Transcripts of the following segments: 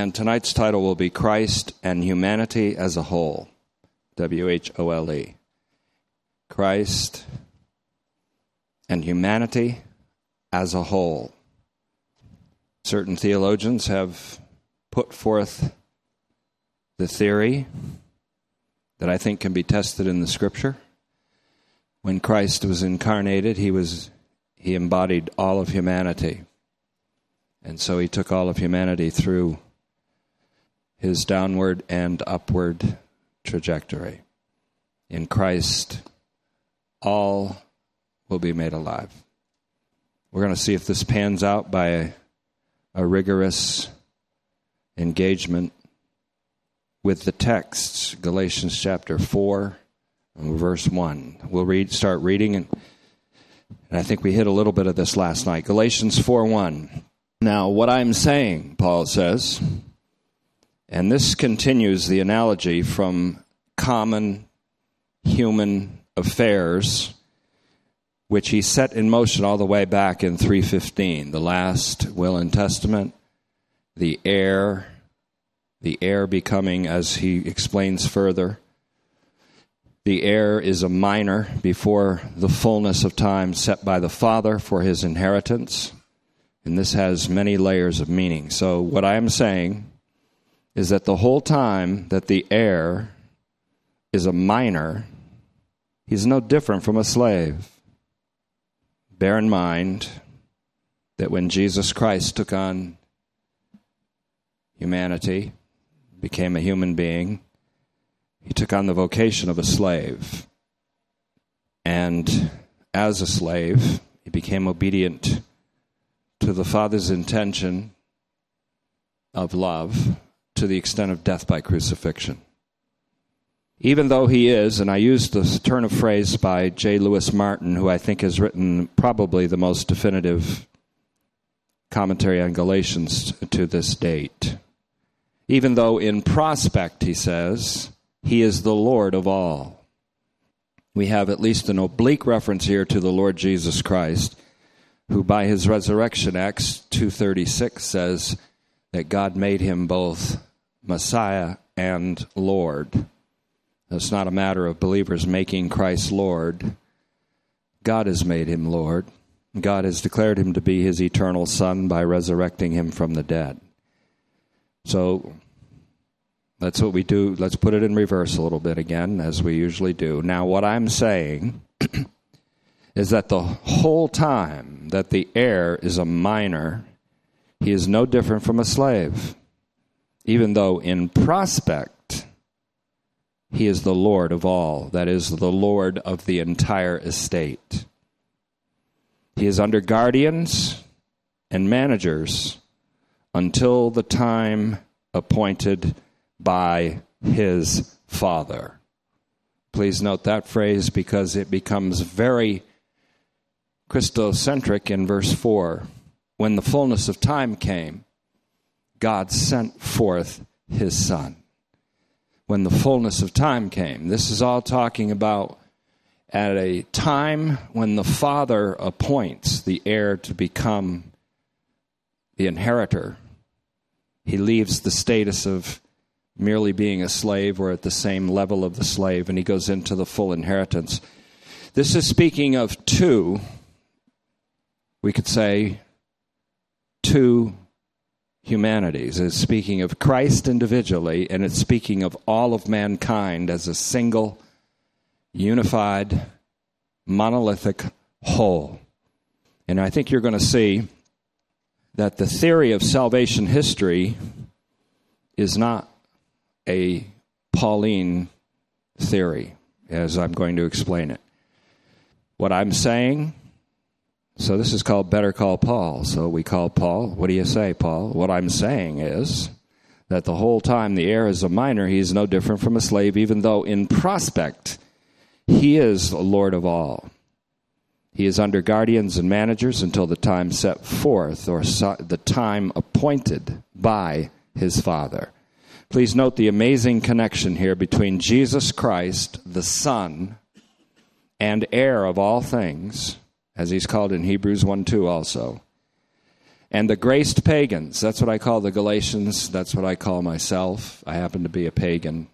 and tonight's title will be Christ and Humanity as a Whole. W H O L E. Christ and humanity as a whole. Certain theologians have put forth the theory that I think can be tested in the scripture. When Christ was incarnated, he was he embodied all of humanity. And so he took all of humanity through his downward and upward trajectory. In Christ, all will be made alive. We're going to see if this pans out by a, rigorous engagement with the texts, Galatians chapter 4, verse 1. We'll read, start reading, and, and I think we hit a little bit of this last night. Galatians 4 1. Now, what I'm saying, Paul says, and this continues the analogy from common human affairs, which he set in motion all the way back in 315, the last will and testament, the heir, the heir becoming, as he explains further, the heir is a minor before the fullness of time set by the father for his inheritance. And this has many layers of meaning. So, what I am saying is that the whole time that the heir is a minor, he's no different from a slave. Bear in mind that when Jesus Christ took on humanity, became a human being, he took on the vocation of a slave. And as a slave, he became obedient to the Father's intention of love to the extent of death by crucifixion. Even though he is, and I use the turn of phrase by J. Louis Martyn, who I think has written probably the most definitive commentary on Galatians to this date. Even though in prospect, he says, he is the Lord of all. We have at least an oblique reference here to the Lord Jesus Christ, who by his resurrection, Acts 2.36 says that God made him both Messiah and Lord. It's not a matter of believers making Christ Lord. God has made him Lord. God has declared him to be his eternal Son by resurrecting him from the dead. So that's what we do. Let's put it in reverse a little bit again, as we usually do. Now, what I'm saying is that the whole time that the heir is a minor, he is no different from a slave even though in prospect he is the Lord of all, that is, the Lord of the entire estate. He is under guardians and managers until the time appointed by his Father. Please note that phrase because it becomes very Christocentric in verse 4. When the fullness of time came, God sent forth his son. When the fullness of time came, this is all talking about at a time when the father appoints the heir to become the inheritor. He leaves the status of merely being a slave or at the same level of the slave, and he goes into the full inheritance. This is speaking of two, we could say, two humanities. It's speaking of Christ individually, and it's speaking of all of mankind as a single, unified, monolithic whole. And I think you're going to see that the theory of salvation history is not a Pauline theory, as I'm going to explain it. What I'm saying so this is called Better Call Paul. So we call Paul. What do you say, Paul? What I'm saying is that the whole time the heir is a minor, he is no different from a slave, even though in prospect he is Lord of all. He is under guardians and managers until the time set forth or the time appointed by his Father. Please note the amazing connection here between Jesus Christ, the Son, and heir of all things as he's called in Hebrews 1 2 also, And the graced pagans, that's what I call the Galatians, that's what I call myself. I happen to be a pagan,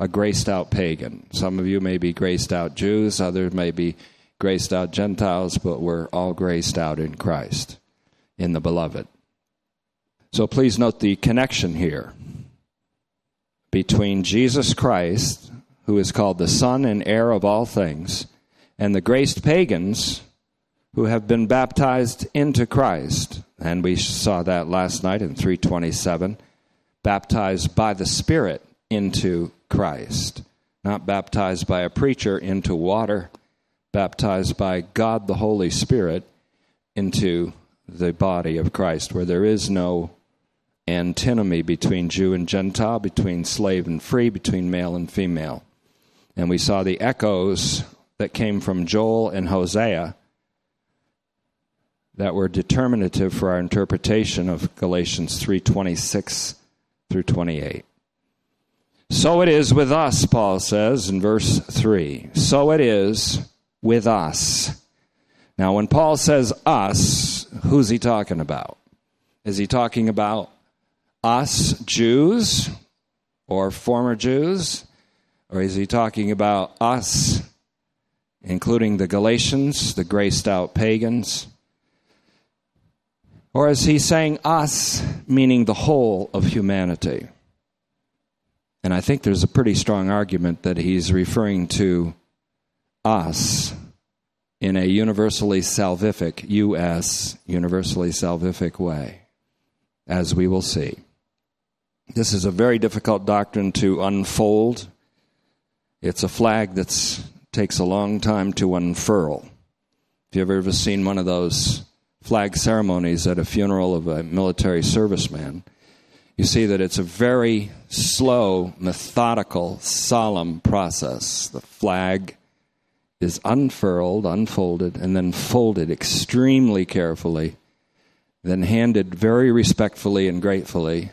a graced out pagan. Some of you may be graced out Jews, others may be graced out Gentiles, but we're all graced out in Christ, in the beloved. So please note the connection here between Jesus Christ, who is called the Son and heir of all things, and the graced pagans who have been baptized into Christ. And we saw that last night in 327 baptized by the Spirit into Christ, not baptized by a preacher into water, baptized by God the Holy Spirit into the body of Christ, where there is no antinomy between Jew and Gentile, between slave and free, between male and female. And we saw the echoes that came from Joel and Hosea that were determinative for our interpretation of Galatians 3:26 through 28. So it is with us, Paul says in verse 3. So it is with us. Now, when Paul says us, who's he talking about? Is he talking about us, Jews, or former Jews? Or is he talking about us, including the Galatians, the graced out pagans? Or is he saying us, meaning the whole of humanity? And I think there's a pretty strong argument that he's referring to us in a universally salvific, U.S., universally salvific way, as we will see. This is a very difficult doctrine to unfold. It's a flag that takes a long time to unfurl. If you've ever seen one of those flag ceremonies at a funeral of a military serviceman, you see that it's a very slow, methodical, solemn process. The flag is unfurled, unfolded, and then folded extremely carefully, then handed very respectfully and gratefully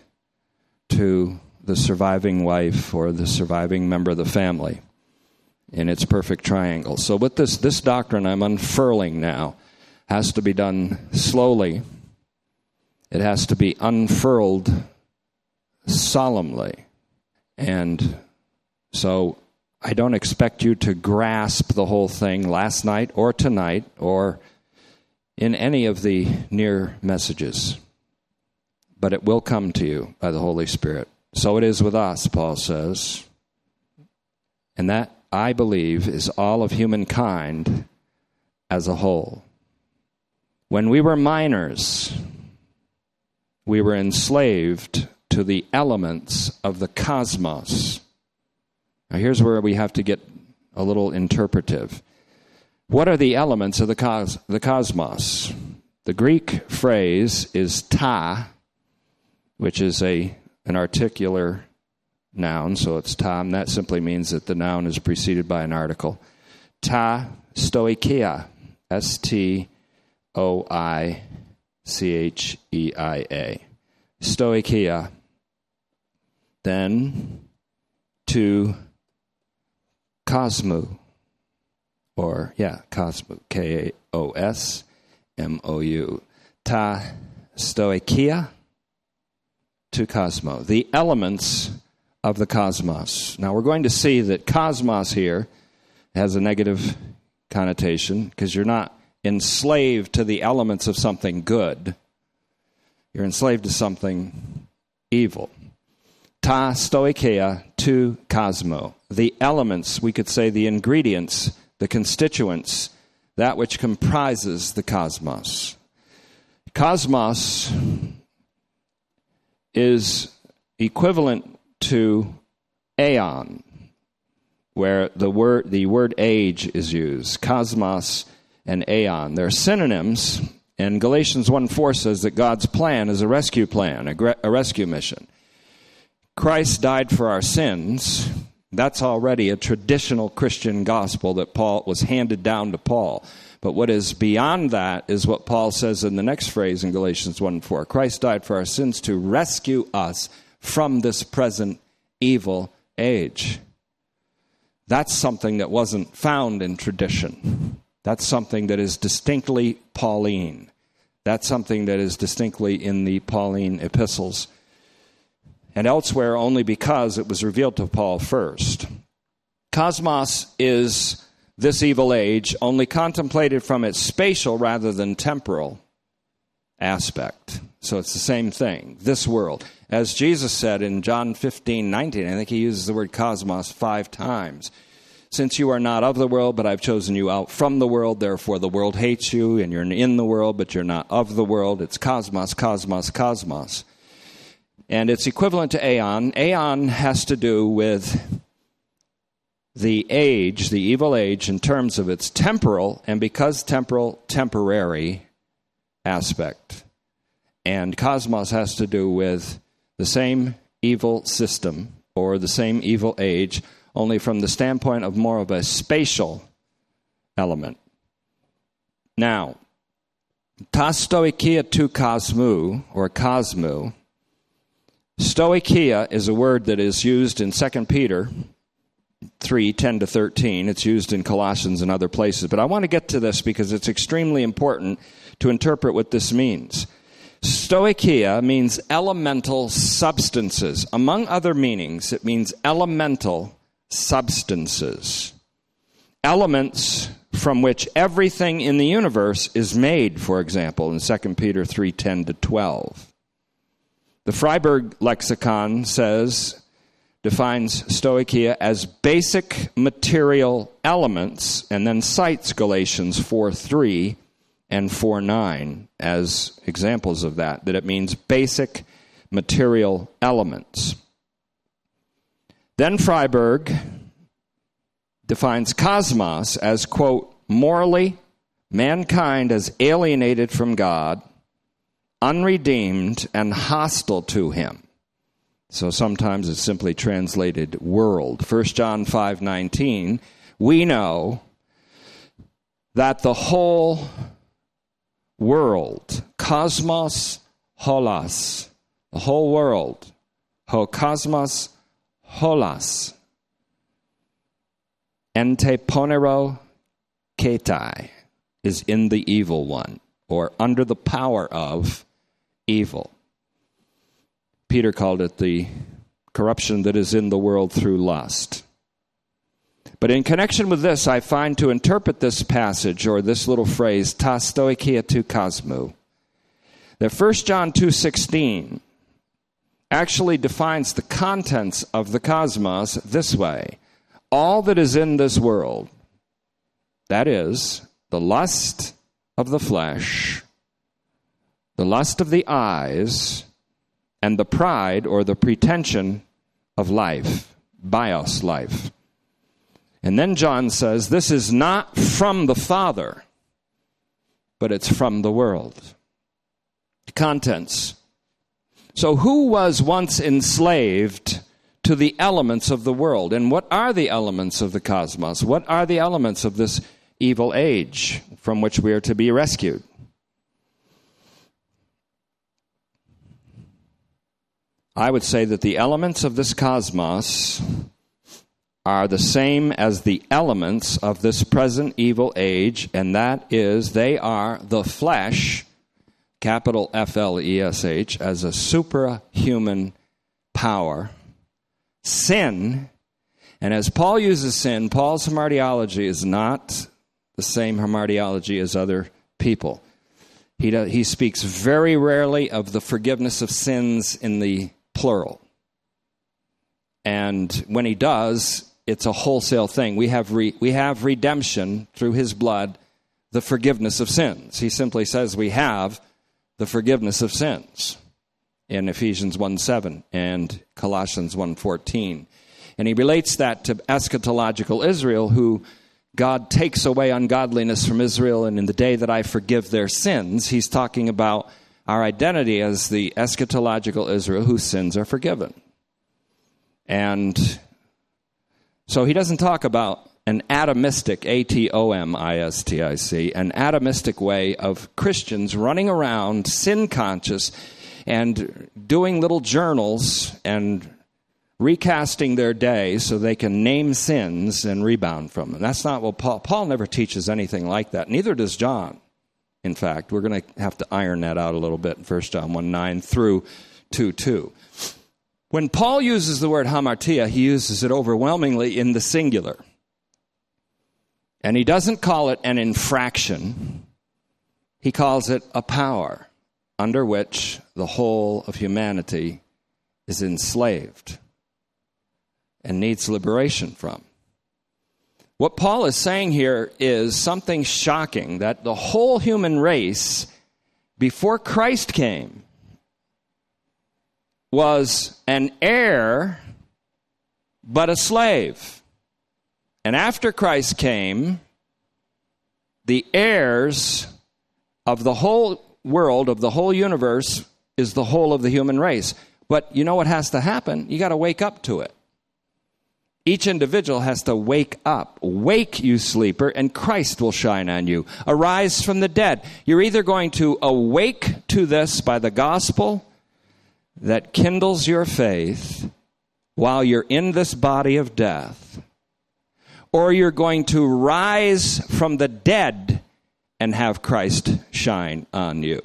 to the surviving wife or the surviving member of the family in its perfect triangle. So, with this, this doctrine I'm unfurling now has to be done slowly, it has to be unfurled solemnly. And so I don't expect you to grasp the whole thing last night or tonight or in any of the near messages but it will come to you by the Holy Spirit. So it is with us, Paul says. And that, I believe, is all of humankind as a whole. When we were minors, we were enslaved to the elements of the cosmos. Now, here's where we have to get a little interpretive. What are the elements of the, cos- the cosmos? The Greek phrase is ta, which is a an articular noun, so it's tam. That simply means that the noun is preceded by an article. Ta stoicheia, S T O I C H E I A. Stoicheia. Then to cosmou, or yeah, cosmou, K A O S M O U. Ta stoicheia to cosmo, the elements of the cosmos. Now we're going to see that cosmos here has a negative connotation because you're not enslaved to the elements of something good, you're enslaved to something evil. Ta stoicheia to cosmo. The elements, we could say the ingredients, the constituents, that which comprises the cosmos. Cosmos is equivalent to aeon, where the word, the word age is used, cosmos and aeon. They're synonyms, and Galatians 1 4 says that God's plan is a rescue plan, a, a rescue mission. Christ died for our sins. That's already a traditional Christian gospel that Paul was handed down to Paul. But what is beyond that is what Paul says in the next phrase in Galatians 1 4. Christ died for our sins to rescue us from this present evil age. That's something that wasn't found in tradition. That's something that is distinctly Pauline. That's something that is distinctly in the Pauline epistles and elsewhere only because it was revealed to Paul first. Cosmos is this evil age, only contemplated from its spatial rather than temporal aspect. So it's the same thing, this world. As Jesus said in John 15, 19, I think he uses the word cosmos five times. Since you are not of the world, but I've chosen you out from the world, therefore the world hates you, and you're in the world, but you're not of the world. It's cosmos, cosmos, cosmos. And it's equivalent to aeon. Aeon has to do with the age, the evil age, in terms of its temporal, and because temporal, temporary aspect. And cosmos has to do with the same evil system or the same evil age, only from the standpoint of more of a spatial element. Now, stoicheia tu cosmu, or cosmu, stoicheia is a word that is used in 2 Peter 3 10 to 13. It's used in Colossians and other places. But I want to get to this because it's extremely important to interpret what this means. Stoicheia means elemental substances. Among other meanings, it means elemental substances. Elements from which everything in the universe is made, for example, in 2 Peter 3:10 to 12. The Friberg lexicon says defines stoicheia as basic material elements and then cites Galatians 4 3 and 4 9 as examples of that, that it means basic material elements. Then Friberg defines cosmos as, quote, morally, mankind as alienated from God, unredeemed, and hostile to him. So sometimes it's simply translated world. 1 John 5:19, we know that the whole world, cosmos holos, the whole world, ho cosmos holos, ente ponero ketai, is in the evil one, or under the power of evil. Peter called it the corruption that is in the world through lust. But in connection with this, I find to interpret this passage or this little phrase, ta stoicheia tu cosmu, that 1 John 2.16 actually defines the contents of the cosmos this way. All that is in this world, that is, the lust of the flesh, the lust of the eyes, and the pride or the pretension of life, bios life. And then John says, This is not from the Father, but it's from the world. The Contents. So, who was once enslaved to the elements of the world? And what are the elements of the cosmos? What are the elements of this evil age from which we are to be rescued? I would say that the elements of this cosmos are the same as the elements of this present evil age, and that is they are the flesh, capital F L E S H, as a superhuman power, sin, and as Paul uses sin, Paul's hamartiology is not the same hamartiology as other people. He, he speaks very rarely of the forgiveness of sins in the plural. And when he does, it's a wholesale thing. We have, re, we have redemption through his blood, the forgiveness of sins. He simply says we have the forgiveness of sins in Ephesians 1 7 and Colossians 1 14. And he relates that to eschatological Israel, who God takes away ungodliness from Israel, and in the day that I forgive their sins, he's talking about our identity as the eschatological Israel whose sins are forgiven. And so he doesn't talk about an atomistic, A T O M I S T I C, an atomistic way of Christians running around sin conscious and doing little journals and recasting their day so they can name sins and rebound from them. That's not what Paul, Paul never teaches anything like that. Neither does John in fact. We're going to have to iron that out a little bit in 1 John 1 9 through 2 2. When Paul uses the word hamartia, he uses it overwhelmingly in the singular. And he doesn't call it an infraction, he calls it a power under which the whole of humanity is enslaved and needs liberation from. What Paul is saying here is something shocking that the whole human race, before Christ came, was an heir, but a slave. And after Christ came, the heirs of the whole world, of the whole universe, is the whole of the human race. But you know what has to happen? You got to wake up to it. Each individual has to wake up. Wake, you sleeper, and Christ will shine on you. Arise from the dead. You're either going to awake to this by the gospel that kindles your faith while you're in this body of death, or you're going to rise from the dead and have Christ shine on you.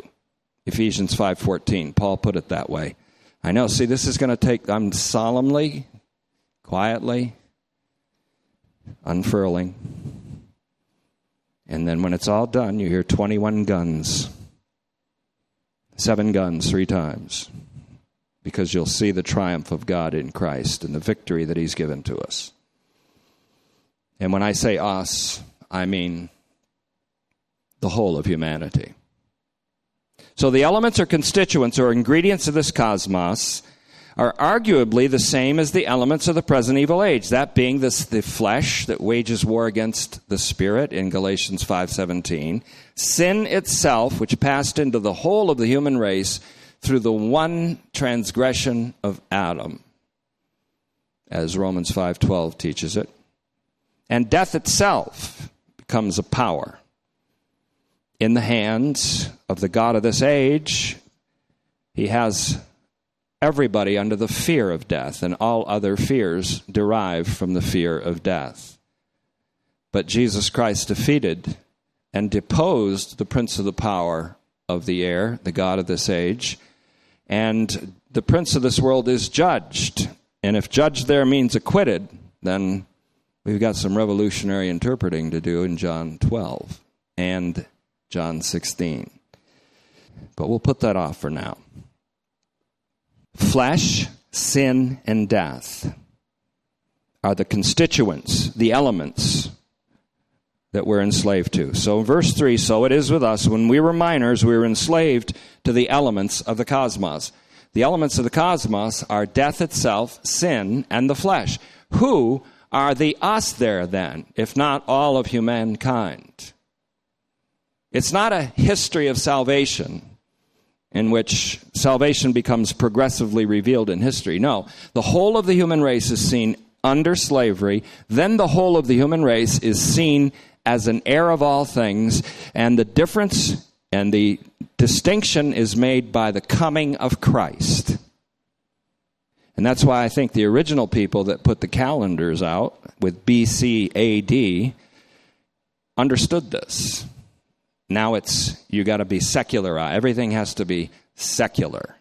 Ephesians 5:14. Paul put it that way. I know. See, this is going to take I'm solemnly, quietly unfurling. And then when it's all done, you hear 21 guns. Seven guns three times. Because you'll see the triumph of God in Christ and the victory that He's given to us. And when I say us, I mean the whole of humanity. So the elements or constituents or ingredients of this cosmos are arguably the same as the elements of the present evil age. That being this, the flesh that wages war against the spirit in galatians 5.17 sin itself which passed into the whole of the human race through the one transgression of adam as romans 5.12 teaches it and death itself becomes a power in the hands of the God of this age. He has everybody under the fear of death, and all other fears derive from the fear of death. But Jesus Christ defeated and deposed the prince of the power of the air, the God of this age, and the prince of this world is judged. And if judged there means acquitted, then we've got some revolutionary interpreting to do in John 12 and John 16. But we'll put that off for now. Flesh, sin, and death are the constituents, the elements that we're enslaved to. So, verse 3 so it is with us. When we were minors, we were enslaved to the elements of the cosmos. The elements of the cosmos are death itself, sin, and the flesh. Who are the us there then, if not all of humankind? It's not a history of salvation in which salvation becomes progressively revealed in history. No, the whole of the human race is seen under slavery, then the whole of the human race is seen as an heir of all things, and the difference and the distinction is made by the coming of Christ. And that's why I think the original people that put the calendars out with BC AD understood this. Now it's, you got to be secular. Everything has to be secular.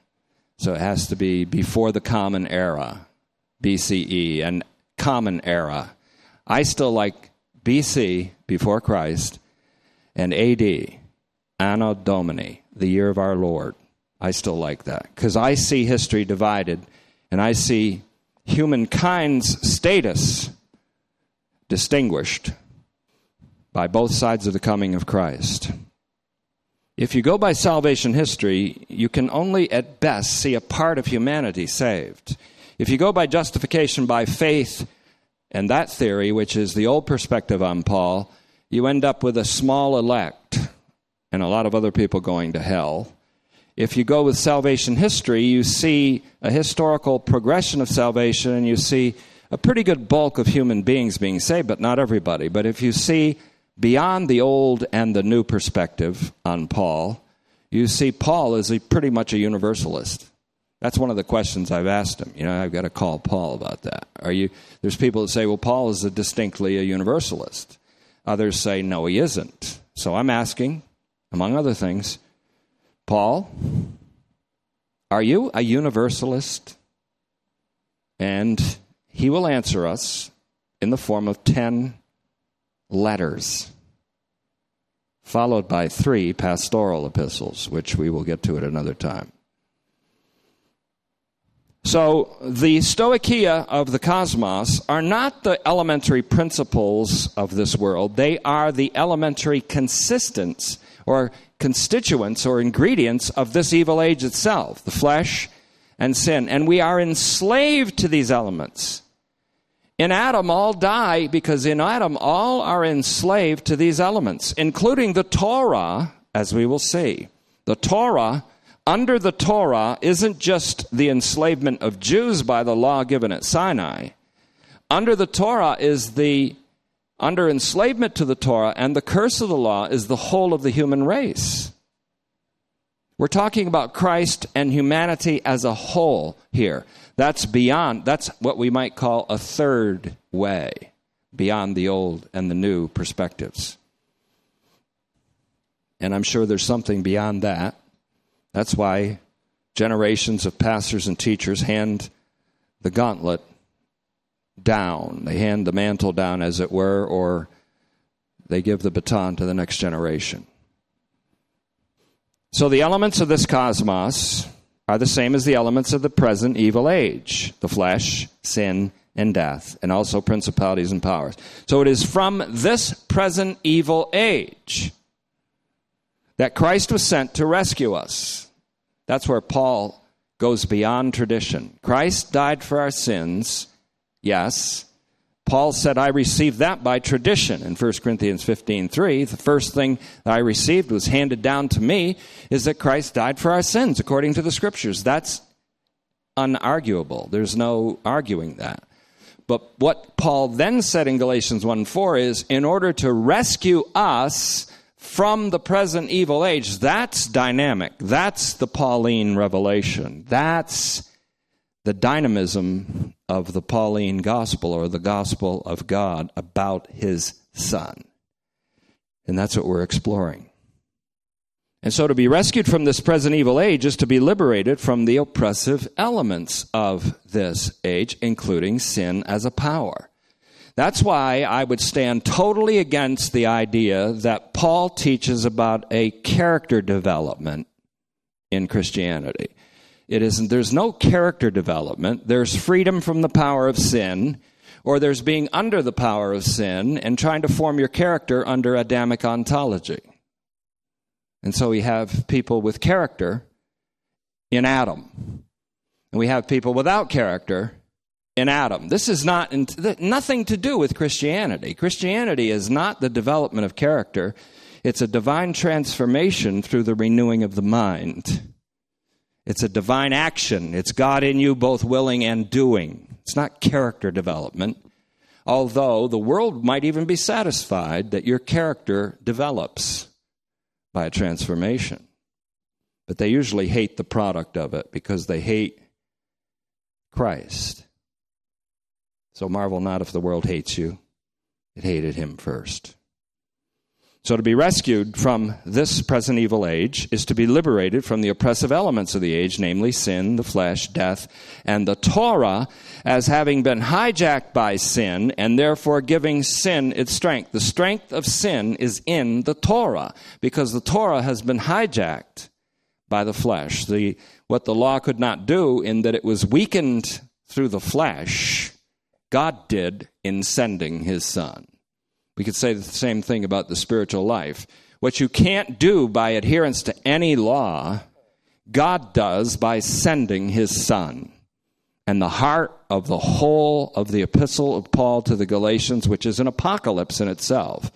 So it has to be before the common era, BCE, and common era. I still like BC, before Christ, and AD, Anno Domini, the year of our Lord. I still like that because I see history divided and I see humankind's status distinguished by both sides of the coming of Christ. If you go by salvation history, you can only at best see a part of humanity saved. If you go by justification by faith and that theory, which is the old perspective on Paul, you end up with a small elect and a lot of other people going to hell. If you go with salvation history, you see a historical progression of salvation and you see a pretty good bulk of human beings being saved, but not everybody. But if you see beyond the old and the new perspective on Paul, you see Paul is a, pretty much a universalist. That's one of the questions I've asked him. You know, I've got to call Paul about that. Are you? There's people that say, "Well, Paul is a distinctly a universalist." Others say, "No, he isn't." So I'm asking, among other things, Paul, are you a universalist? And he will answer us in the form of 10 letters, followed by three pastoral epistles, which we will get to at another time. So, the stoicheia of the cosmos are not the elementary principles of this world, they are the elementary consistence or constituents or ingredients of this evil age itself the flesh and sin. And we are enslaved to these elements. In Adam, all die because in Adam, all are enslaved to these elements, including the Torah, as we will see. The Torah, under the Torah, isn't just the enslavement of Jews by the law given at Sinai. Under the Torah is the, under enslavement to the Torah and the curse of the law is the whole of the human race. We're talking about Christ and humanity as a whole here. That's beyond, that's what we might call a third way, beyond the old and the new perspectives. And I'm sure there's something beyond that. That's why generations of pastors and teachers hand the gauntlet down. They hand the mantle down, as it were, or they give the baton to the next generation. So the elements of this cosmos are the same as the elements of the present evil age the flesh, sin, and death, and also principalities and powers. So it is from this present evil age that Christ was sent to rescue us. That's where Paul goes beyond tradition. Christ died for our sins, yes, Paul said, I received that by tradition in 1 Corinthians 15 3. The first thing that I received was handed down to me is that Christ died for our sins according to the scriptures. That's unarguable. There's no arguing that. But what Paul then said in Galatians 1 4 is, in order to rescue us from the present evil age, that's dynamic. That's the Pauline revelation. That's the dynamism of the Pauline gospel or the gospel of God about his son. And that's what we're exploring. And so to be rescued from this present evil age is to be liberated from the oppressive elements of this age, including sin as a power. That's why I would stand totally against the idea that Paul teaches about a character development in Christianity. It isn't, there's no character development. There's freedom from the power of sin, or there's being under the power of sin and trying to form your character under Adamic ontology. And so we have people with character in Adam. And we have people without character in Adam. This is not nothing to do with Christianity. Christianity is not the development of character. It's a divine transformation through the renewing of the mind. It's a divine action. It's God in you, both willing and doing. It's not character development. Although the world might even be satisfied that your character develops by a transformation. But they usually hate the product of it because they hate Christ. So marvel not if the world hates you, it hated him first. So, to be rescued from this present evil age is to be liberated from the oppressive elements of the age, namely sin, the flesh, death, and the Torah, as having been hijacked by sin and therefore giving sin its strength. The strength of sin is in the Torah because the Torah has been hijacked by the flesh. The, what the law could not do, in that it was weakened through the flesh, God did in sending his Son. We could say the same thing about the spiritual life. What you can't do by adherence to any law, God does by sending his Son. And the heart of the whole of the epistle of Paul to the Galatians, which is an apocalypse in itself,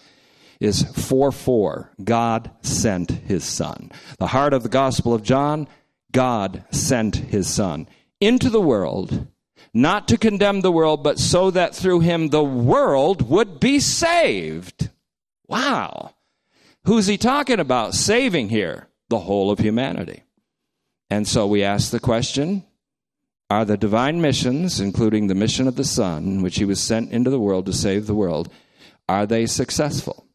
is 4 4. God sent his Son. The heart of the Gospel of John, God sent his Son into the world not to condemn the world, but so that through him the world would be saved. Wow. Who's he talking about saving here? The whole of humanity. And so we ask the question Are the divine missions, including the mission of the Son, which he was sent into the world to save the world, are they successful?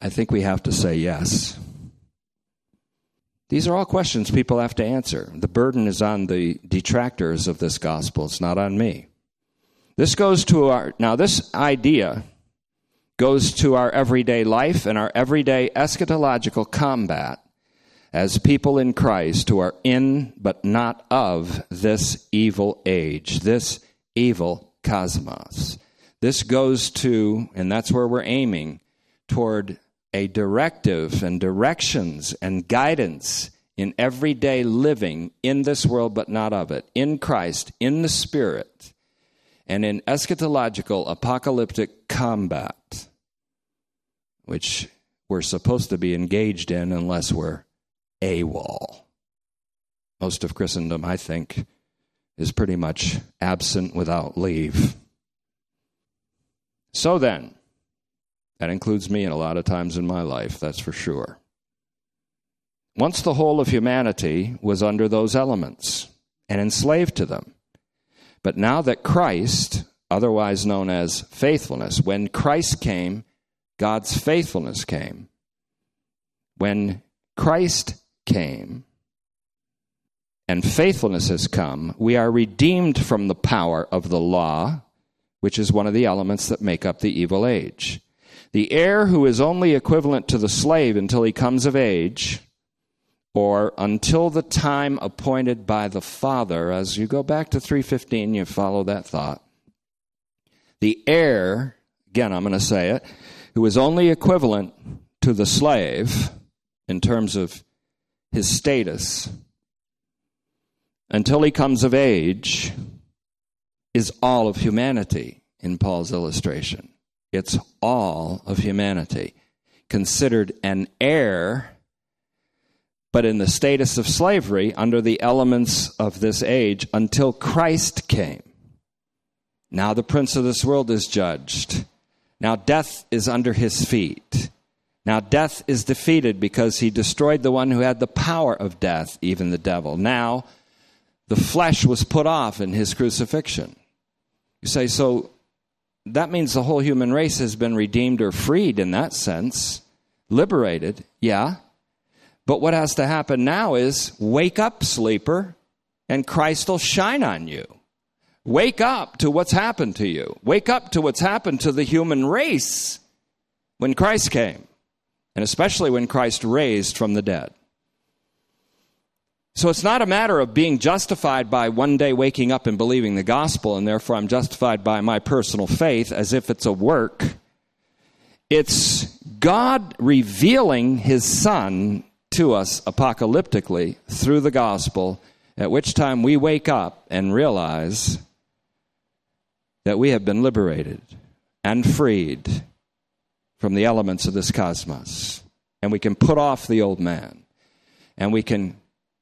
I think we have to say yes. These are all questions people have to answer. The burden is on the detractors of this gospel, it's not on me. This goes to our, now, this idea goes to our everyday life and our everyday eschatological combat as people in Christ who are in but not of this evil age, this evil cosmos. This goes to, and that's where we're aiming, toward a directive and directions and guidance in everyday living in this world but not of it, in Christ, in the Spirit, and in eschatological apocalyptic combat, which we're supposed to be engaged in unless we're AWOL. Most of Christendom, I think, is pretty much absent without leave. So then, that includes me and a lot of times in my life, that's for sure. Once the whole of humanity was under those elements and enslaved to them. But now that Christ, otherwise known as faithfulness, when Christ came, God's faithfulness came. When Christ came and faithfulness has come, we are redeemed from the power of the law, which is one of the elements that make up the evil age. The heir who is only equivalent to the slave until he comes of age, or until the time appointed by the father, as you go back to 315, you follow that thought. The heir, again, I'm going to say it, who is only equivalent to the slave in terms of his status until he comes of age is all of humanity in Paul's illustration. It's all of humanity. Considered an heir, but in the status of slavery under the elements of this age until Christ came. Now the prince of this world is judged. Now death is under his feet. Now death is defeated because he destroyed the one who had the power of death, even the devil. Now the flesh was put off in his crucifixion. You say, so that means the whole human race has been redeemed or freed in that sense, liberated, yeah. But what has to happen now is wake up, sleeper, and Christ will shine on you. Wake up to what's happened to you. Wake up to what's happened to the human race when Christ came, and especially when Christ raised from the dead. So it's not a matter of being justified by one day waking up and believing the gospel, and therefore I'm justified by my personal faith as if it's a work. It's God revealing his Son to us apocalyptically through the gospel, at which time we wake up and realize that we have been liberated and freed from the elements of this cosmos. And we can put off the old man. And we can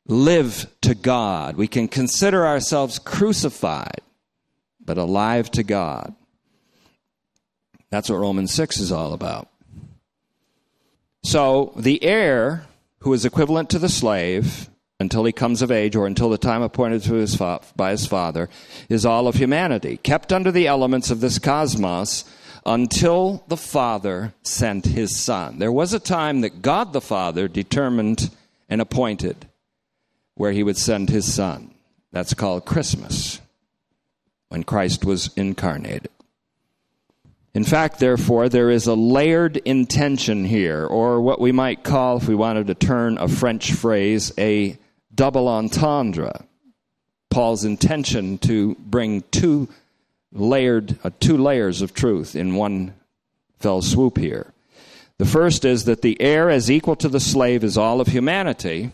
live to God. We can consider ourselves crucified, but alive to God. That's what Romans 6 is all about. So the heir, who is equivalent to the slave until he comes of age or until the time appointed his fa- by his father, is all of humanity, kept under the elements of this cosmos until the Father sent his Son. There was a time that God the Father determined and appointed where he would send his son. That's called Christmas, when Christ was incarnated. In fact, therefore, there is a layered intention here, or what we might call, if we wanted to turn a French phrase, a double entendre. Paul's intention to bring two layered, uh, two layers of truth in one fell swoop here. The first is that the heir, as equal to the slave, is all of humanity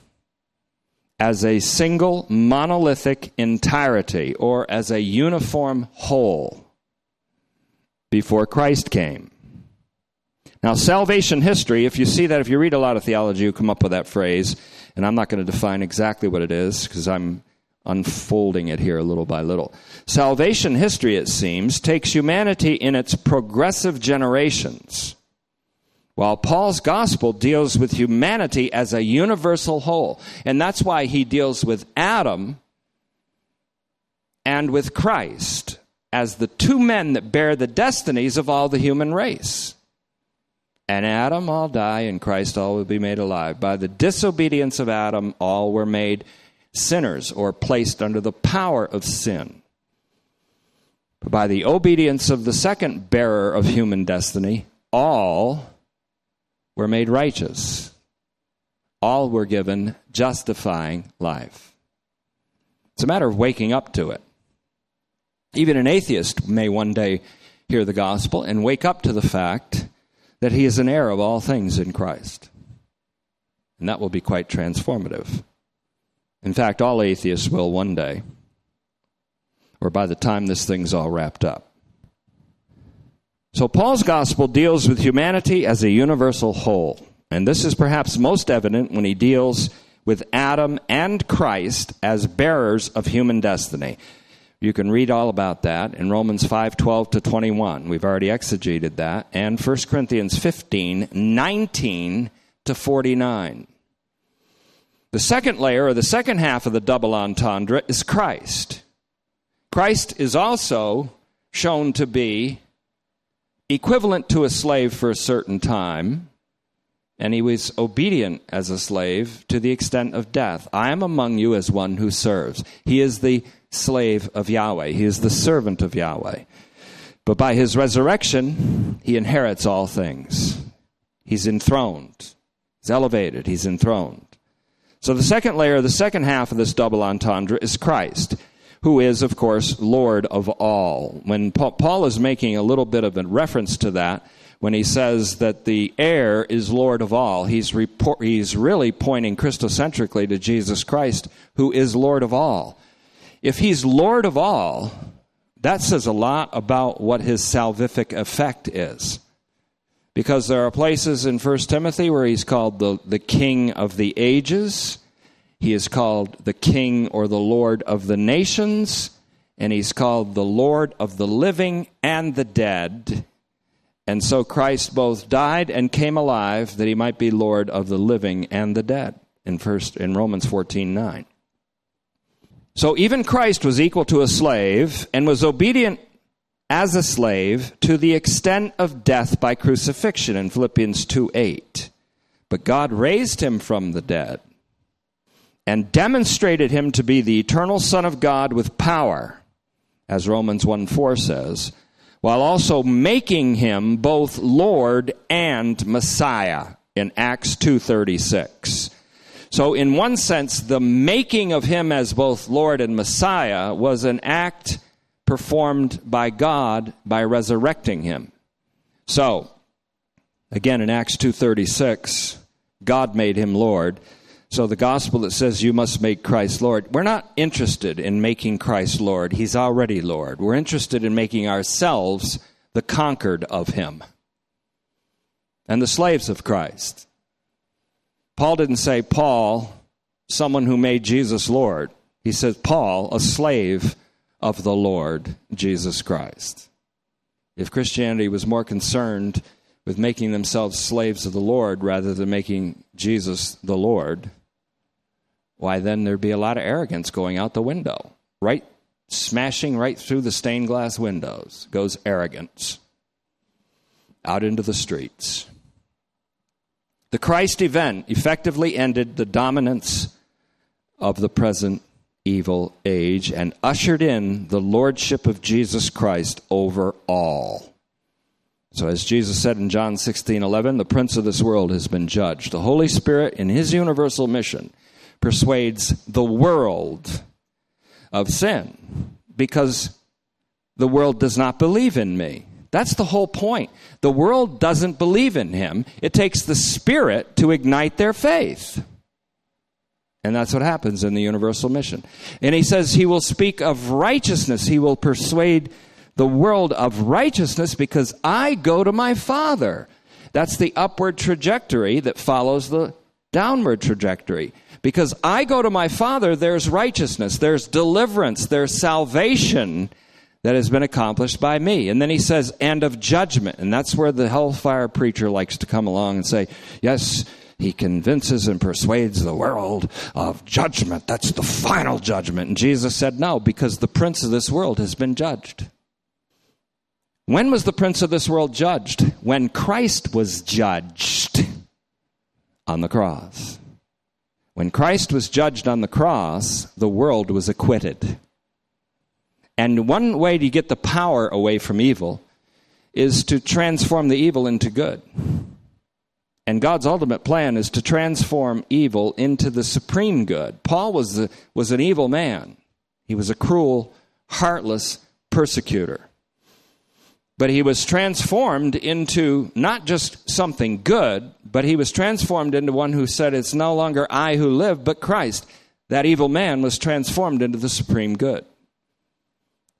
as a single monolithic entirety or as a uniform whole before Christ came. Now, salvation history, if you see that, if you read a lot of theology, you come up with that phrase, and I'm not going to define exactly what it is because I'm unfolding it here little by little. Salvation history, it seems, takes humanity in its progressive generations while Paul's gospel deals with humanity as a universal whole. And that's why he deals with Adam and with Christ as the two men that bear the destinies of all the human race. And Adam all die, and Christ all will be made alive. By the disobedience of Adam, all were made sinners or placed under the power of sin. But by the obedience of the second bearer of human destiny, all were made righteous. All were given justifying life. It's a matter of waking up to it. Even an atheist may one day hear the gospel and wake up to the fact that he is an heir of all things in Christ. And that will be quite transformative. In fact, all atheists will one day, or by the time this thing's all wrapped up. So, Paul's gospel deals with humanity as a universal whole. And this is perhaps most evident when he deals with Adam and Christ as bearers of human destiny. You can read all about that in Romans 5 12 to 21. We've already exegeted that. And 1 Corinthians 15 19 to 49. The second layer, or the second half of the double entendre, is Christ. Christ is also shown to be equivalent to a slave for a certain time, and he was obedient as a slave to the extent of death. I am among you as one who serves. He is the slave of Yahweh, he is the servant of Yahweh. But by his resurrection, he inherits all things. He's enthroned, he's elevated, he's enthroned. So the second layer, the second half of this double entendre is Christ, who is, of course, Lord of all. When Paul is making a little bit of a reference to that, when he says that the heir is Lord of all, he's, report, he's really pointing Christocentrically to Jesus Christ, who is Lord of all. If he's Lord of all, that says a lot about what his salvific effect is. Because there are places in 1 Timothy where he's called the, the King of the ages, he is called the King or the Lord of the nations, and he's called the Lord of the living and the dead. And so Christ both died and came alive that he might be Lord of the living and the dead in first in Romans 14 9. So even Christ was equal to a slave and was obedient as a slave to the extent of death by crucifixion in Philippians 2 8. But God raised him from the dead and demonstrated him to be the eternal Son of God with power, as Romans 1 4 says, while also making him both Lord and Messiah in Acts 2:36. So, in one sense, the making of him as both Lord and Messiah was an act performed by God by resurrecting him. So, again in Acts 2:36, God made him Lord. So the gospel that says you must make Christ Lord, we're not interested in making Christ Lord. He's already Lord. We're interested in making ourselves the conquered of him and the slaves of Christ. Paul didn't say, Paul, someone who made Jesus Lord. He says, Paul, a slave of the Lord Jesus Christ. If Christianity was more concerned with making themselves slaves of the Lord rather than making Jesus the Lord, why then there'd be a lot of arrogance going out the window. Right smashing right through the stained glass windows goes arrogance out into the streets. The Christ event effectively ended the dominance of the present evil age and ushered in the lordship of Jesus Christ over all. So, as Jesus said in John 16 11, the prince of this world has been judged. The Holy Spirit, in his universal mission, persuades the world of sin because the world does not believe in me. That's the whole point. The world doesn't believe in him. It takes the Spirit to ignite their faith. And that's what happens in the universal mission. And he says he will speak of righteousness. He will persuade the world of righteousness because I go to my Father. That's the upward trajectory that follows the downward trajectory. Because I go to my Father, there's righteousness, there's deliverance, there's salvation that has been accomplished by me. And then he says, and of judgment. And that's where the hellfire preacher likes to come along and say, yes, he convinces and persuades the world of judgment. That's the final judgment. And Jesus said, no, because the prince of this world has been judged. When was the prince of this world judged? When Christ was judged on the cross. When Christ was judged on the cross, the world was acquitted. And one way to get the power away from evil is to transform the evil into good. And God's ultimate plan is to transform evil into the supreme good. Paul was, the, was an evil man, he was a cruel, heartless persecutor. But he was transformed into not just something good, but he was transformed into one who said, It's no longer I who live, but Christ. That evil man was transformed into the supreme good.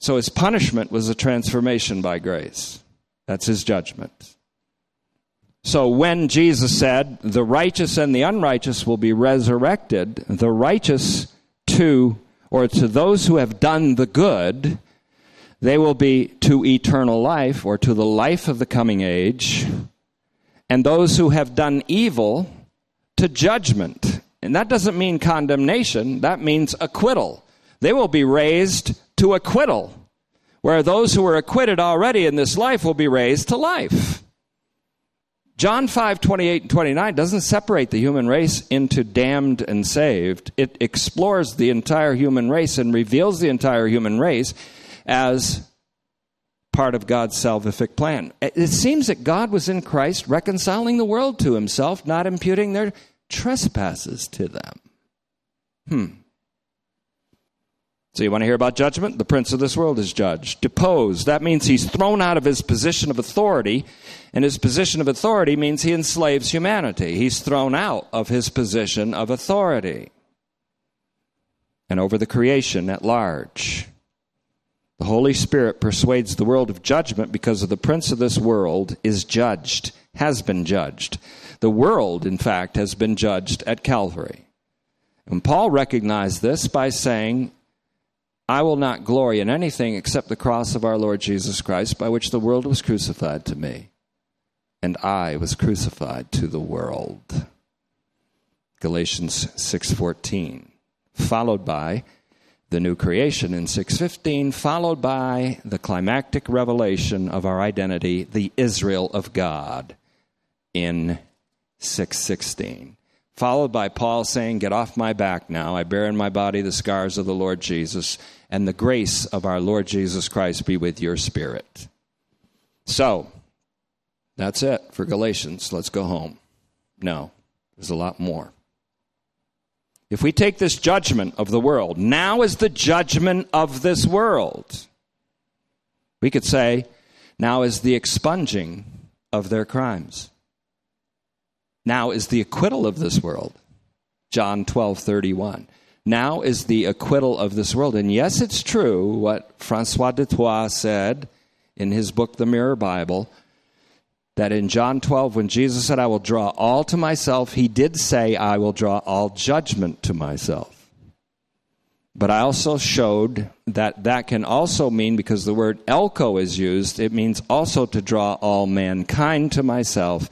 So his punishment was a transformation by grace. That's his judgment. So when Jesus said, the righteous and the unrighteous will be resurrected, the righteous to, or to those who have done the good, they will be to eternal life or to the life of the coming age, and those who have done evil to judgment. And that doesn't mean condemnation, that means acquittal. They will be raised to acquittal, where those who were acquitted already in this life will be raised to life. John 5, 28 and 29 doesn't separate the human race into damned and saved. It explores the entire human race and reveals the entire human race as part of God's salvific plan. It seems that God was in Christ reconciling the world to himself, not imputing their trespasses to them. Hmm. So you want to hear about judgment? The prince of this world is judged, deposed. That means he's thrown out of his position of authority, and his position of authority means he enslaves humanity. He's thrown out of his position of authority and over the creation at large. The Holy Spirit persuades the world of judgment because of the prince of this world is judged, has been judged. The world, in fact, has been judged at Calvary. And Paul recognized this by saying, I will not glory in anything except the cross of our Lord Jesus Christ, by which the world was crucified to me, and I was crucified to the world. Galatians 6:14, followed by the new creation in 6:15, followed by the climactic revelation of our identity, the Israel of God in 6:16 followed by Paul saying, Get off my back now. I bear in my body the scars of the Lord Jesus and the grace of our Lord Jesus Christ be with your spirit. So, that's it for Galatians. Let's go home. No, there's a lot more. If we take this judgment of the world, now is the judgment of this world. We could say, now is the expunging of their crimes. Now is the acquittal of this world. John 12, 31 now is the acquittal of this world. And yes, it's true what Francois du Toit said in his book, The Mirror Bible, that in John 12, when Jesus said, I will draw all to myself, he did say, I will draw all judgment to myself. But I also showed that that can also mean, because the word elko is used, it means also to draw all mankind to myself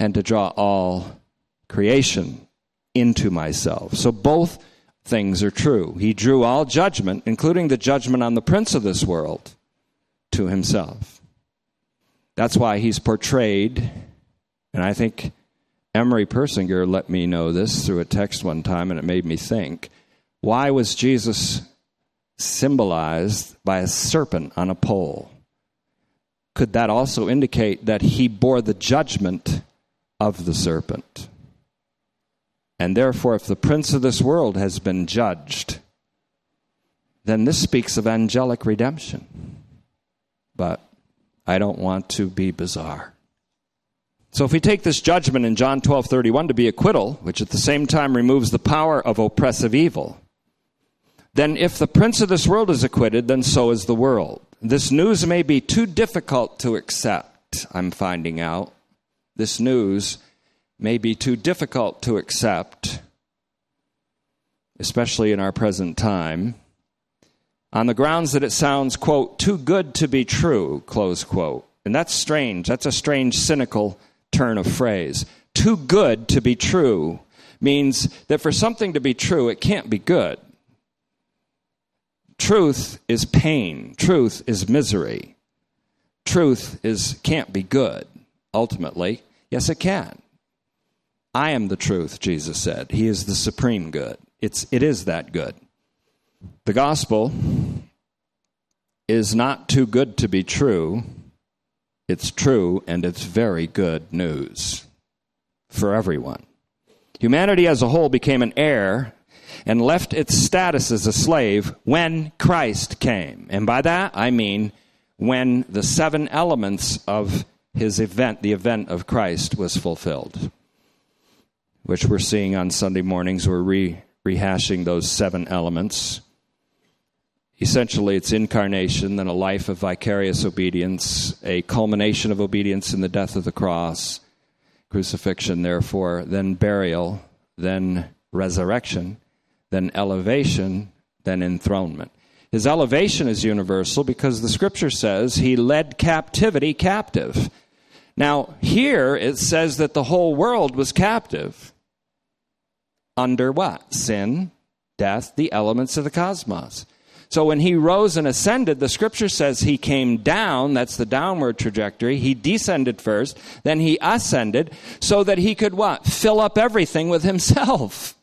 and to draw all creation into myself. So both things are true. He drew all judgment, including the judgment on the prince of this world, to himself. That's why he's portrayed, and I think Emery Persinger let me know this through a text one time, and it made me think. Why was Jesus symbolized by a serpent on a pole? Could that also indicate that he bore the judgment of the serpent? And therefore, if the prince of this world has been judged, then this speaks of angelic redemption. But I don't want to be bizarre. So if we take this judgment in John 12:31 to be acquittal, which at the same time removes the power of oppressive evil, then if the prince of this world is acquitted, then so is the world. This news may be too difficult to accept, I'm finding out. This news may be too difficult to accept, especially in our present time, on the grounds that it sounds, quote, too good to be true, close quote. And that's strange. That's a strange, cynical turn of phrase. Too good to be true means that for something to be true, it can't be good. Truth is pain, truth is misery. truth is can't be good ultimately. Yes, it can. I am the truth, Jesus said. He is the supreme good. It's it is that good. The gospel is not too good to be true. It's true and it's very good news for everyone. Humanity as a whole became an heir and left its status as a slave when Christ came. And by that I mean when the seven elements of his event, the event of Christ, was fulfilled, which we're seeing on Sunday mornings. We're re- rehashing those seven elements. Essentially, it's incarnation, then a life of vicarious obedience, a culmination of obedience in the death of the cross, crucifixion, therefore, then burial, then resurrection, then elevation, then enthronement. His elevation is universal because the scripture says he led captivity captive. Now, here it says that the whole world was captive. Under what? Sin, death, the elements of the cosmos. So when he rose and ascended, the scripture says he came down, that's the downward trajectory. He descended first, then he ascended, so that he could what? Fill up everything with himself.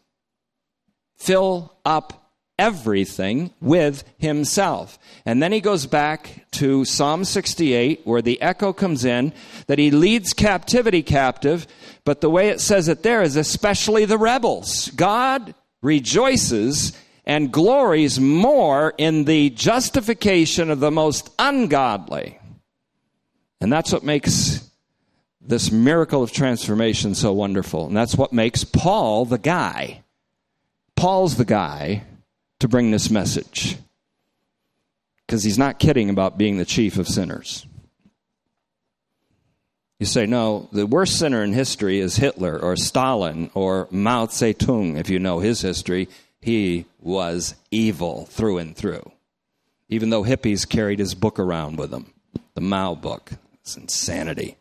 Fill up everything with himself. And then he goes back to Psalm 68, where the echo comes in that he leads captivity captive, but the way it says it there is especially the rebels. God rejoices and glories more in the justification of the most ungodly. And that's what makes this miracle of transformation so wonderful. And that's what makes Paul the guy. Paul's the guy to bring this message. Because he's not kidding about being the chief of sinners. You say, no, the worst sinner in history is Hitler or Stalin or Mao Zedong. If you know his history, he was evil through and through. Even though hippies carried his book around with them, the Mao book. It's insanity.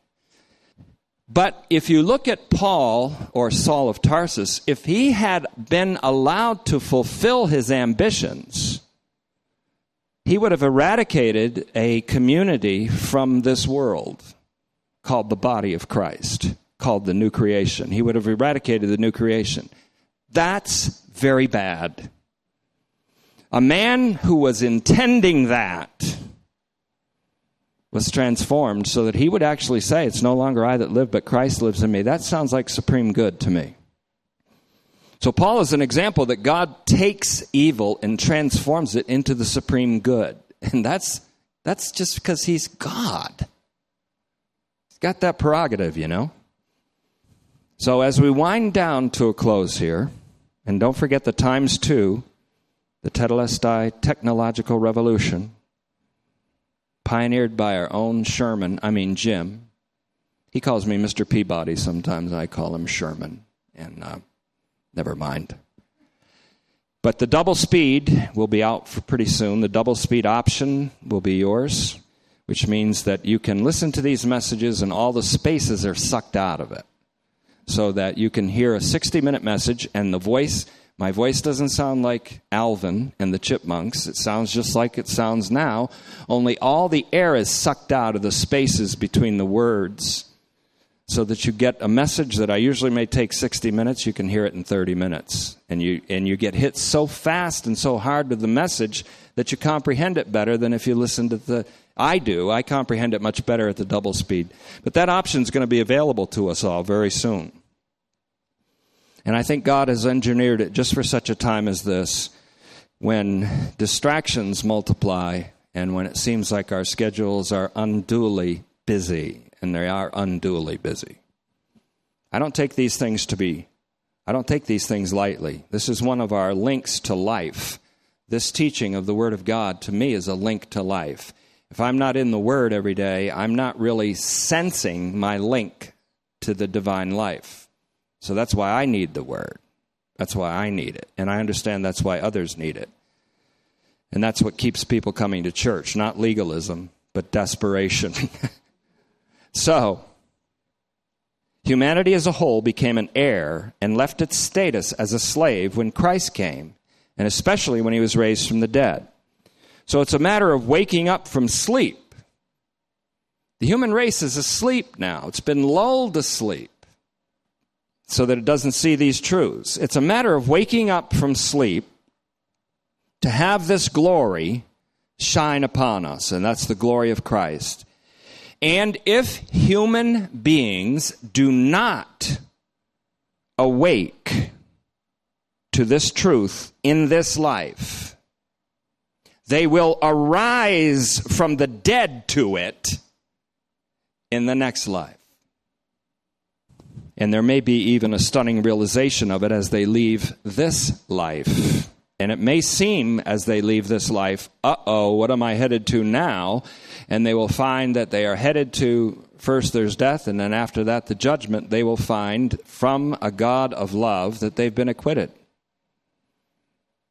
But if you look at Paul or Saul of Tarsus, if he had been allowed to fulfill his ambitions, he would have eradicated a community from this world called the body of Christ, called the new creation. He would have eradicated the new creation. That's very bad. A man who was intending that was transformed so that he would actually say, It's no longer I that live, but Christ lives in me. That sounds like supreme good to me. So, Paul is an example that God takes evil and transforms it into the supreme good. And that's, that's just because he's God. He's got that prerogative, you know? So, as we wind down to a close here, and don't forget the times two, the Tetelestai technological revolution, pioneered by our own Sherman, I mean Jim. He calls me Mr. Peabody sometimes. I call him Sherman. And uh, never mind. But the double speed will be out pretty soon. The double speed option will be yours, which means that you can listen to these messages and all the spaces are sucked out of it. So that you can hear a 60 minute message and the voice my voice doesn't sound like Alvin and the Chipmunks. It sounds just like it sounds now, only all the air is sucked out of the spaces between the words so that you get a message that I usually may take 60 minutes, you can hear it in 30 minutes. And you, and you get hit so fast and so hard with the message that you comprehend it better than if you listen to the. I do. I comprehend it much better at the double speed. But that option is going to be available to us all very soon. And I think God has engineered it just for such a time as this when distractions multiply and when it seems like our schedules are unduly busy, and they are unduly busy. I don't take these things to be, I don't take these things lightly. This is one of our links to life. This teaching of the Word of God to me is a link to life. If I'm not in the Word every day, I'm not really sensing my link to the divine life. So that's why I need the word. That's why I need it. And I understand that's why others need it. And that's what keeps people coming to church, not legalism, but desperation. so, humanity as a whole became an heir and left its status as a slave when Christ came, and especially when he was raised from the dead. So it's a matter of waking up from sleep The human race is asleep now. It's been lulled to sleep so that it doesn't see these truths. It's a matter of waking up from sleep to have this glory shine upon us, and that's the glory of Christ. And if human beings do not awake to this truth in this life, they will arise from the dead to it in the next life. And there may be even a stunning realization of it as they leave this life. And it may seem as they leave this life, uh oh, what am I headed to now? And they will find that they are headed to first there's death, and then after that, the judgment. They will find from a God of love that they've been acquitted.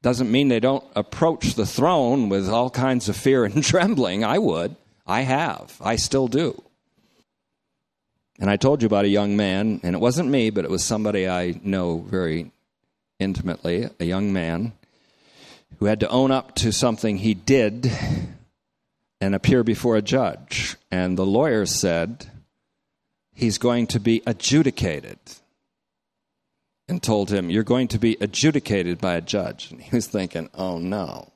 Doesn't mean they don't approach the throne with all kinds of fear and trembling. I would. I have. I still do. And I told you about a young man, and it wasn't me, but it was somebody I know very intimately, a young man who had to own up to something he did and appear before a judge. And the lawyer said he's going to be adjudicated and told him, You're going to be adjudicated by a judge. And he was thinking, Oh no.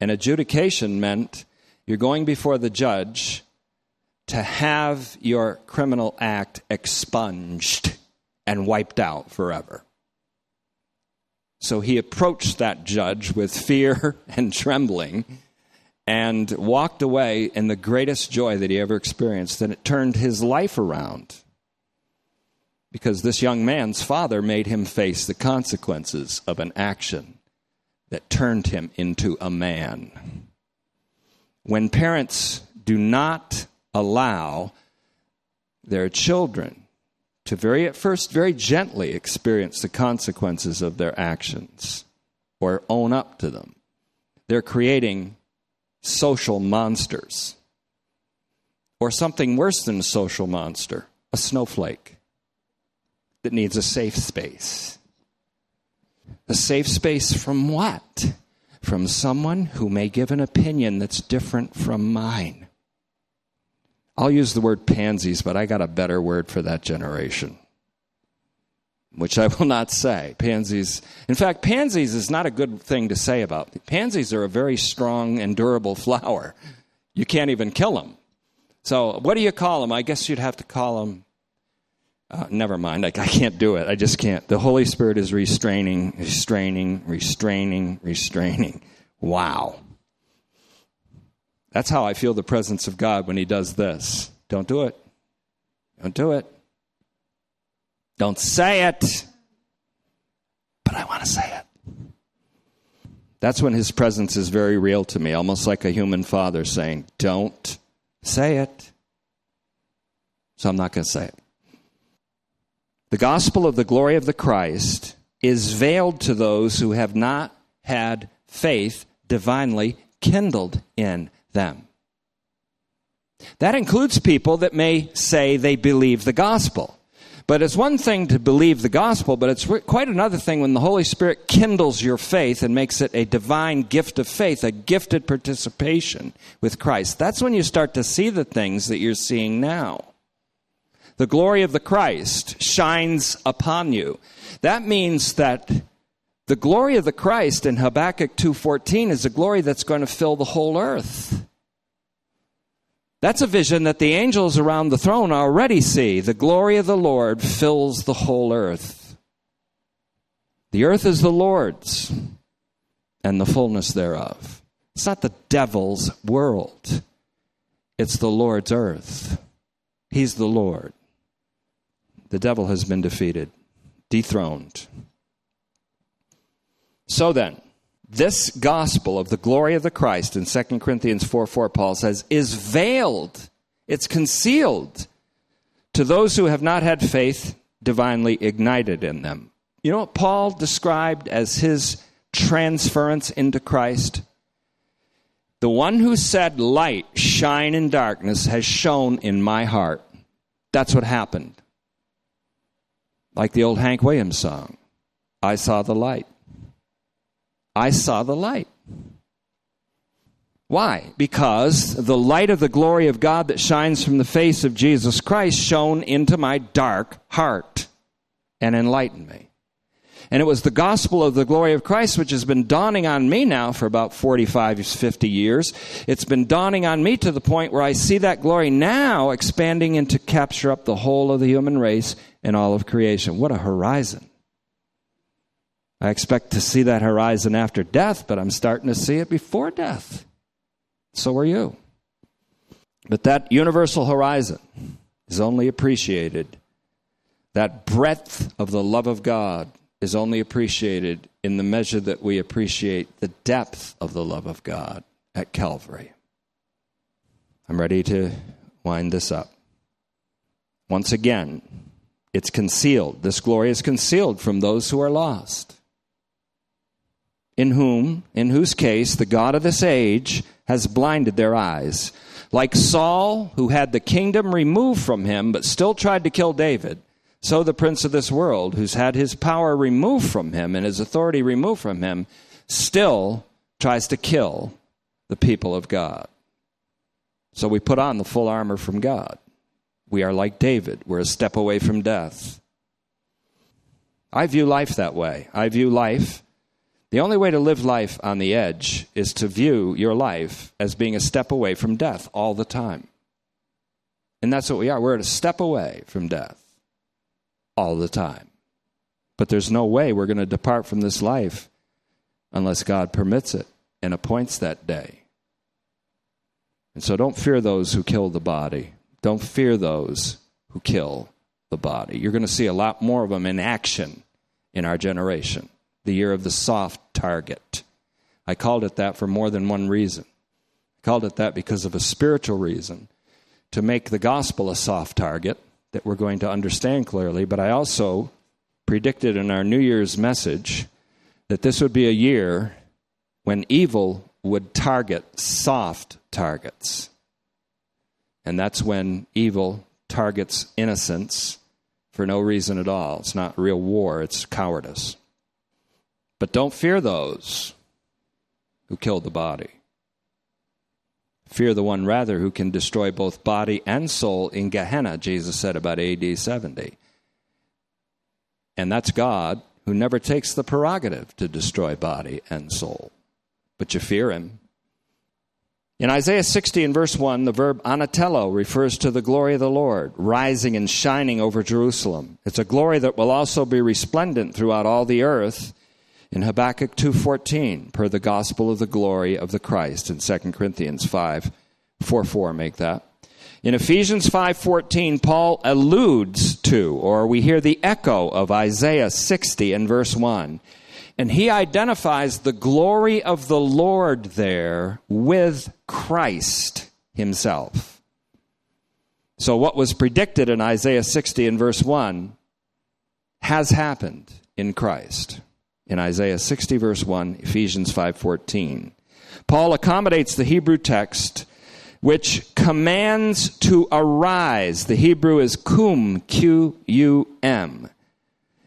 And adjudication meant you're going before the judge to have your criminal act expunged and wiped out forever. So he approached that judge with fear and trembling and walked away in the greatest joy that he ever experienced. And it turned his life around because this young man's father made him face the consequences of an action that turned him into a man. When parents do not allow their children to very at first very gently experience the consequences of their actions or own up to them. They're creating social monsters. Or something worse than a social monster a snowflake that needs a safe space. A safe space from what? From someone who may give an opinion that's different from mine I'll use the word pansies, but I got a better word for that generation, which I will not say. Pansies. In fact, pansies is not a good thing to say about. Pansies are a very strong and durable flower. You can't even kill them. So, what do you call them? I guess you'd have to call them. Uh, never mind. I, I can't do it. I just can't. The Holy Spirit is restraining, restraining, restraining, restraining. Wow. That's how I feel the presence of God when He does this. Don't do it. Don't do it. Don't say it. But I want to say it. That's when His presence is very real to me, almost like a human father saying, Don't say it. So I'm not going to say it. The gospel of the glory of the Christ is veiled to those who have not had faith divinely kindled in them. That includes people that may say they believe the gospel. But it's one thing to believe the gospel, but it's quite another thing when the Holy Spirit kindles your faith and makes it a divine gift of faith, a gifted participation with Christ. That's when you start to see the things that you're seeing now. The glory of the Christ shines upon you. That means that the glory of the Christ in Habakkuk 2:14 is a glory that's going to fill the whole earth. That's a vision that the angels around the throne already see. The glory of the Lord fills the whole earth. The earth is the Lord's and the fullness thereof. It's not the devil's world. It's the Lord's earth. He's the Lord. The devil has been defeated, dethroned. So then, this gospel of the glory of the Christ in 2 Corinthians 4 4, Paul says, is veiled, it's concealed to those who have not had faith divinely ignited in them. You know what Paul described as his transference into Christ? The one who said, Light, shine in darkness, has shone in my heart. That's what happened. Like the old Hank Williams song I saw the light. I saw the light. Why? Because the light of the glory of God that shines from the face of Jesus Christ shone into my dark heart and enlightened me. And it was the gospel of the glory of Christ which has been dawning on me now for about 45, 50 years. It's been dawning on me to the point where I see that glory now expanding into capture up the whole of the human race and all of creation. What a horizon. I expect to see that horizon after death, but I'm starting to see it before death. So are you. But that universal horizon is only appreciated. That breadth of the love of God is only appreciated in the measure that we appreciate the depth of the love of God at Calvary. I'm ready to wind this up. Once again, it's concealed. This glory is concealed from those who are lost. In whom, in whose case, the God of this age has blinded their eyes. Like Saul, who had the kingdom removed from him, but still tried to kill David, so the prince of this world, who's had his power removed from him and his authority removed from him, still tries to kill the people of God. So we put on the full armor from God. We are like David, we're a step away from death. I view life that way. I view life the only way to live life on the edge is to view your life as being a step away from death all the time. And that's what we are. We're at a step away from death all the time. But there's no way we're going to depart from this life unless God permits it and appoints that day. And so don't fear those who kill the body. Don't fear those who kill the body. You're going to see a lot more of them in action in our generation the year of the soft target. I called it that for more than one reason. I called it that because of a spiritual reason to make the gospel a soft target that we're going to understand clearly, but I also predicted in our New Year's message that this would be a year when evil would target soft targets. And that's when evil targets innocence for no reason at all. It's not real war, it's cowardice. But don't fear those who kill the body. Fear the one rather who can destroy both body and soul in Gehenna, Jesus said about AD 70. And that's God who never takes the prerogative to destroy body and soul. But you fear him. In Isaiah 60 and verse 1, the verb anatello refers to the glory of the Lord, rising and shining over Jerusalem. It's a glory that will also be resplendent throughout all the earth in Habakkuk 2:14 per the gospel of the glory of the Christ in 2 Corinthians 5 4 4 make that. In Ephesians 5:14 Paul alludes to or we hear the echo of Isaiah 60 and verse 1 and he identifies the glory of the Lord there with Christ himself. So what was predicted in Isaiah 60 and verse 1 has happened in Christ in Isaiah 60 verse 1, Ephesians 5:14. Paul accommodates the Hebrew text which commands to arise. The Hebrew is kum, Q U M.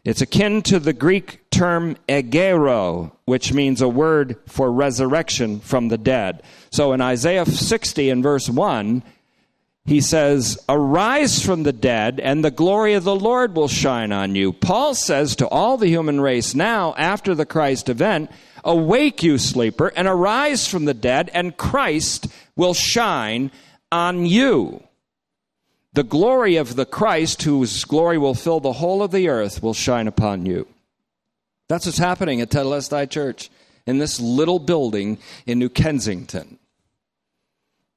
It's akin to the Greek term egero, which means a word for resurrection from the dead. So in Isaiah 60 and verse 1, he says, Arise from the dead, and the glory of the Lord will shine on you. Paul says to all the human race now, after the Christ event, Awake, you sleeper, and arise from the dead, and Christ will shine on you. The glory of the Christ, whose glory will fill the whole of the earth, will shine upon you. That's what's happening at Tetelestai Church in this little building in New Kensington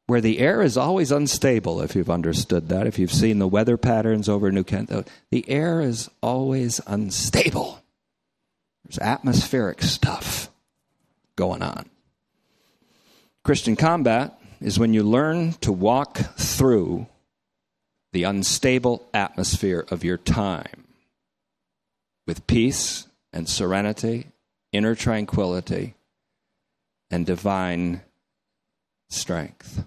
where the air is always unstable, if you've understood that, if you've seen the weather patterns over New Kent, the air is always unstable. There's atmospheric stuff going on. Christian combat is when you learn to walk through the unstable atmosphere of your time with peace and serenity, inner tranquility, and divine strength.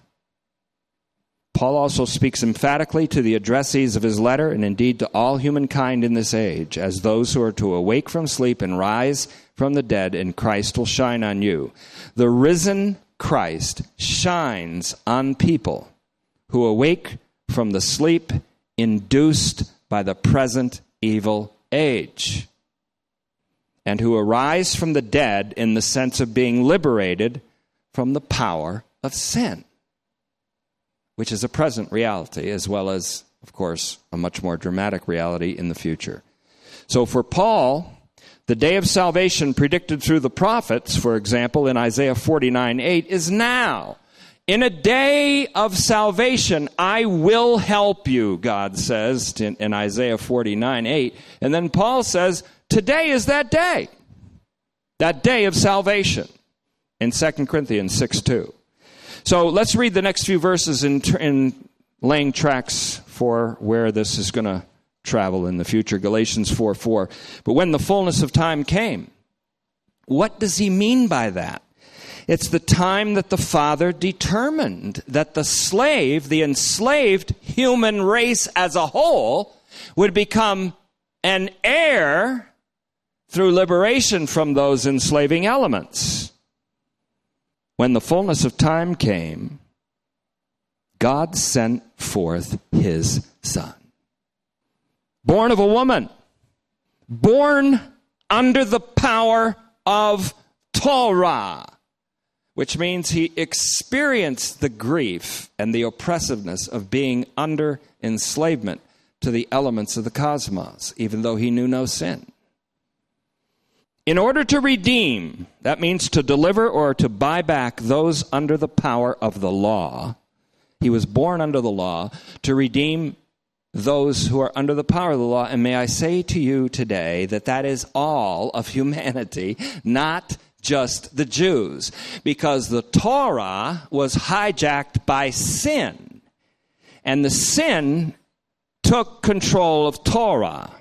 Paul also speaks emphatically to the addressees of his letter and indeed to all humankind in this age as those who are to awake from sleep and rise from the dead, and Christ will shine on you. The risen Christ shines on people who awake from the sleep induced by the present evil age, and who arise from the dead in the sense of being liberated from the power of sin, which is a present reality, as well as, of course, a much more dramatic reality in the future. So for Paul, the day of salvation predicted through the prophets, for example, in Isaiah 49 8, is now. In a day of salvation, I will help you, God says in, in Isaiah 49 8. And then Paul says, Today is that day, that day of salvation in 2 Corinthians 6 2. So let's read the next few verses in, in laying tracks for where this is going to travel in the future. Galatians 4 4. But when the fullness of time came, what does he mean by that? It's the time that the Father determined that the slave, the enslaved human race as a whole, would become an heir through liberation from those enslaving elements. When the fullness of time came, God sent forth his Son born of a woman, born under the power of Torah, which means he experienced the grief and the oppressiveness of being under enslavement to the elements of the cosmos, even though he knew no sin. In order to redeem, that means to deliver or to buy back those under the power of the law. He was born under the law to redeem those who are under the power of the law. And may I say to you today that that is all of humanity, not just the Jews, because the Torah was hijacked by sin. And the sin took control of Torah.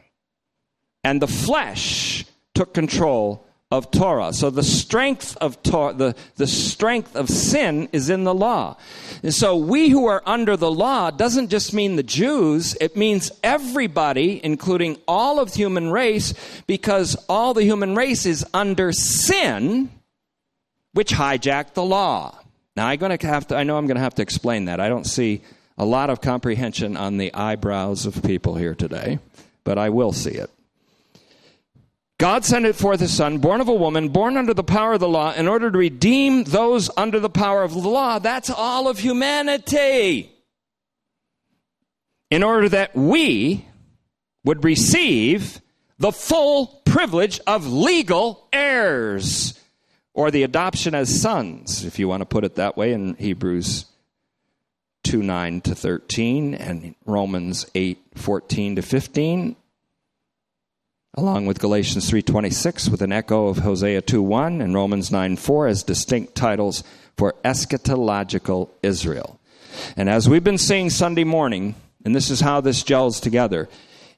And the flesh took control of Torah. So the strength of Torah, the, the strength of sin is in the law. And so we who are under the law doesn't just mean the Jews, it means everybody, including all of human race, because all the human race is under sin, which hijacked the law. Now I'm to have to, I know I'm going to have to explain that. I don't see a lot of comprehension on the eyebrows of people here today, but I will see it. God sent it forth his son, born of a woman, born under the power of the law, in order to redeem those under the power of the law. That's all of humanity. In order that we would receive the full privilege of legal heirs, or the adoption as sons, if you want to put it that way, in Hebrews 2 9 to 13 and Romans 8 14 to 15 along with Galatians 3:26 with an echo of Hosea 2:1 and Romans 9:4 as distinct titles for eschatological Israel. And as we've been seeing Sunday morning, and this is how this gels together,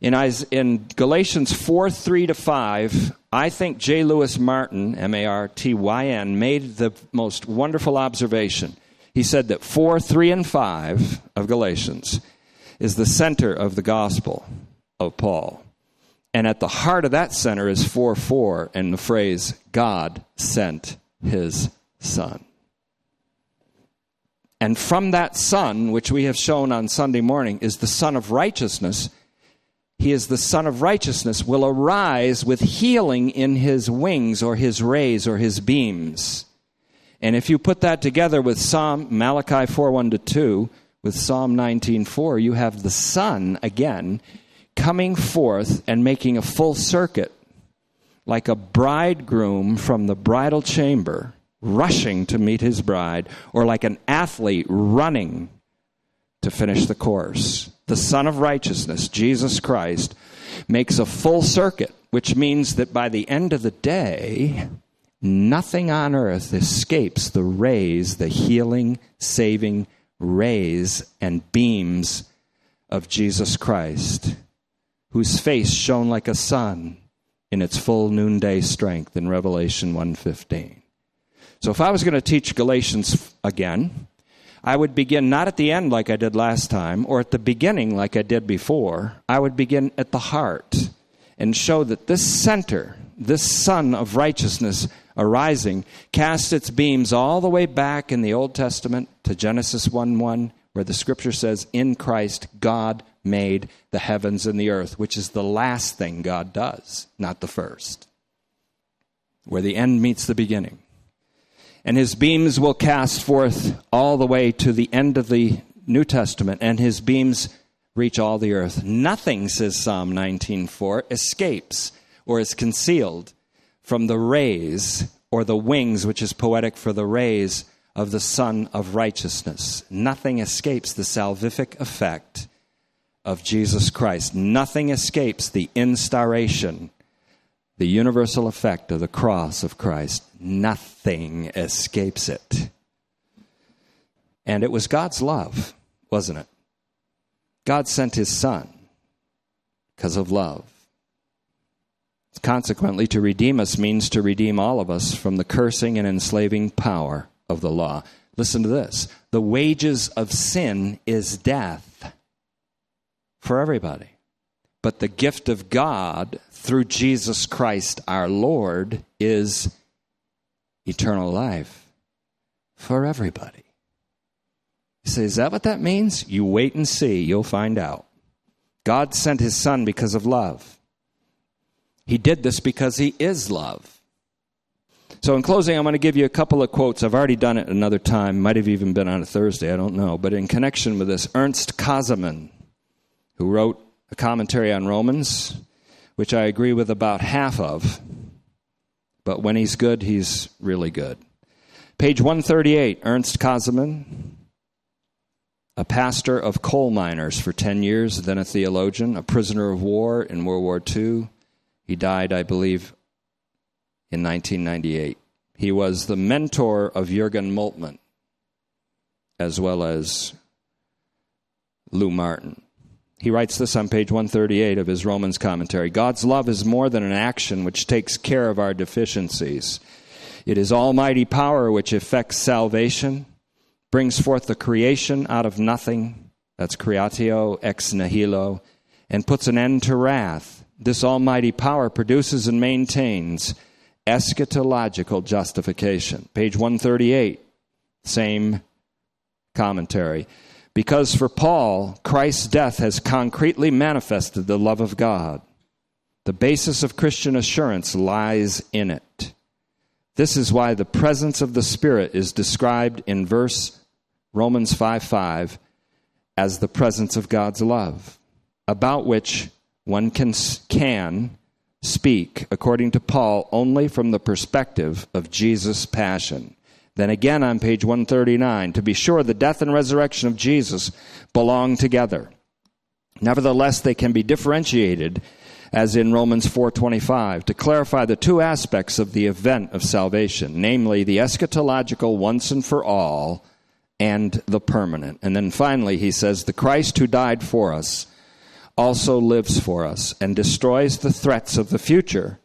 in, in Galatians 4 3 to 5, I think J. Louis Martyn, M A R T Y N, made the most wonderful observation. He said that 4, 3, and 5 of Galatians is the center of the gospel of Paul. And at the heart of that center is 4 4 and the phrase, God sent his Son. And from that Son, which we have shown on Sunday morning, is the Son of righteousness. He is the Son of righteousness, will arise with healing in his wings or his rays or his beams. And if you put that together with Psalm Malachi 4 1 to 2, with Psalm 19 4, you have the Son again coming forth and making a full circuit like a bridegroom from the bridal chamber rushing to meet his bride, or like an athlete running to finish the course. The Son of Righteousness, Jesus Christ, makes a full circuit, which means that by the end of the day, nothing on earth escapes the rays, the healing, saving rays and beams of Jesus Christ whose face shone like a sun in its full noonday strength in Revelation 1:15. So if I was going to teach Galatians again, I would begin not at the end like I did last time or at the beginning like I did before. I would begin at the heart and show that this center, this sun of righteousness arising, cast its beams all the way back in the Old Testament to Genesis 1 1, where the scripture says, In Christ, God made the heavens and the earth, which is the last thing God does, not the first, where the end meets the beginning. And his beams will cast forth all the way to the end of the New Testament, and his beams reach all the earth. Nothing, says Psalm 19:4, escapes or is concealed from the rays or the wings, which is poetic for the rays of the Sun of Righteousness. Nothing escapes the salvific effect of Jesus Christ. Nothing escapes the instauration, the universal effect of the cross of Christ. Nothing escapes it. And it was God's love, wasn't it? God sent his Son because of love. Consequently, to redeem us means to redeem all of us from the cursing and enslaving power of the law. Listen to this the wages of sin is death for everybody. But the gift of God through Jesus Christ our Lord is eternal life for everybody. You say, is that what that means? You wait and see, you'll find out. God sent his son because of love. He did this because he is love. So, in closing, I'm going to give you a couple of quotes. I've already done it another time, might have even been on a Thursday, I don't know. But in connection with this, Ernst Käsemann, who wrote a commentary on Romans, which I agree with about half of, but when he's good, he's really good. Page 138, Ernst Käsemann, a pastor of coal miners for 10 years, then a theologian, a prisoner of war in World War II. He died, I believe, in 1998. He was the mentor of Jurgen Moltmann, as well as Lou Martyn. He writes this on page 138 of his Romans commentary God's love is more than an action which takes care of our deficiencies. It is almighty power which effects salvation, brings forth the creation out of nothing, that's creatio ex nihilo, and puts an end to wrath. This almighty power produces and maintains eschatological justification. Page 138, same commentary. Because for Paul, Christ's death has concretely manifested the love of God. The basis of Christian assurance lies in it. This is why the presence of the Spirit is described in verse Romans 5 5 as the presence of God's love, about which one can, can speak, according to Paul, only from the perspective of Jesus' passion. Then again on page 139, to be sure, the death and resurrection of Jesus belong together. Nevertheless, they can be differentiated as in Romans 4:25 to clarify the two aspects of the event of salvation, namely the eschatological once and for all and the permanent. And then finally he says the Christ who died for us also lives for us and destroys the threats of the future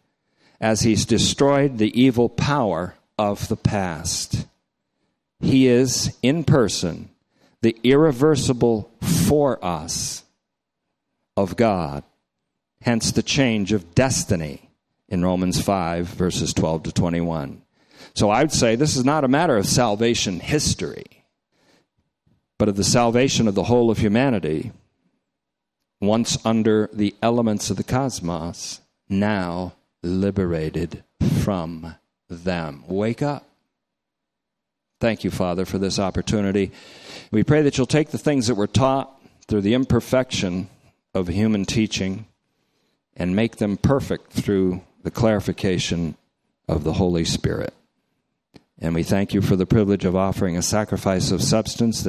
as he's destroyed the evil power of the past. He is in person the irreversible for us of God, hence the change of destiny in Romans 5, verses 12 to 21. So I would say this is not a matter of salvation history, but of the salvation of the whole of humanity, once under the elements of the cosmos, now liberated from them. Wake up. Thank you, Father, for this opportunity. We pray that you'll take the things that were taught through the imperfection of human teaching and make them perfect through the clarification of the Holy Spirit. And we thank you for the privilege of offering a sacrifice of substance that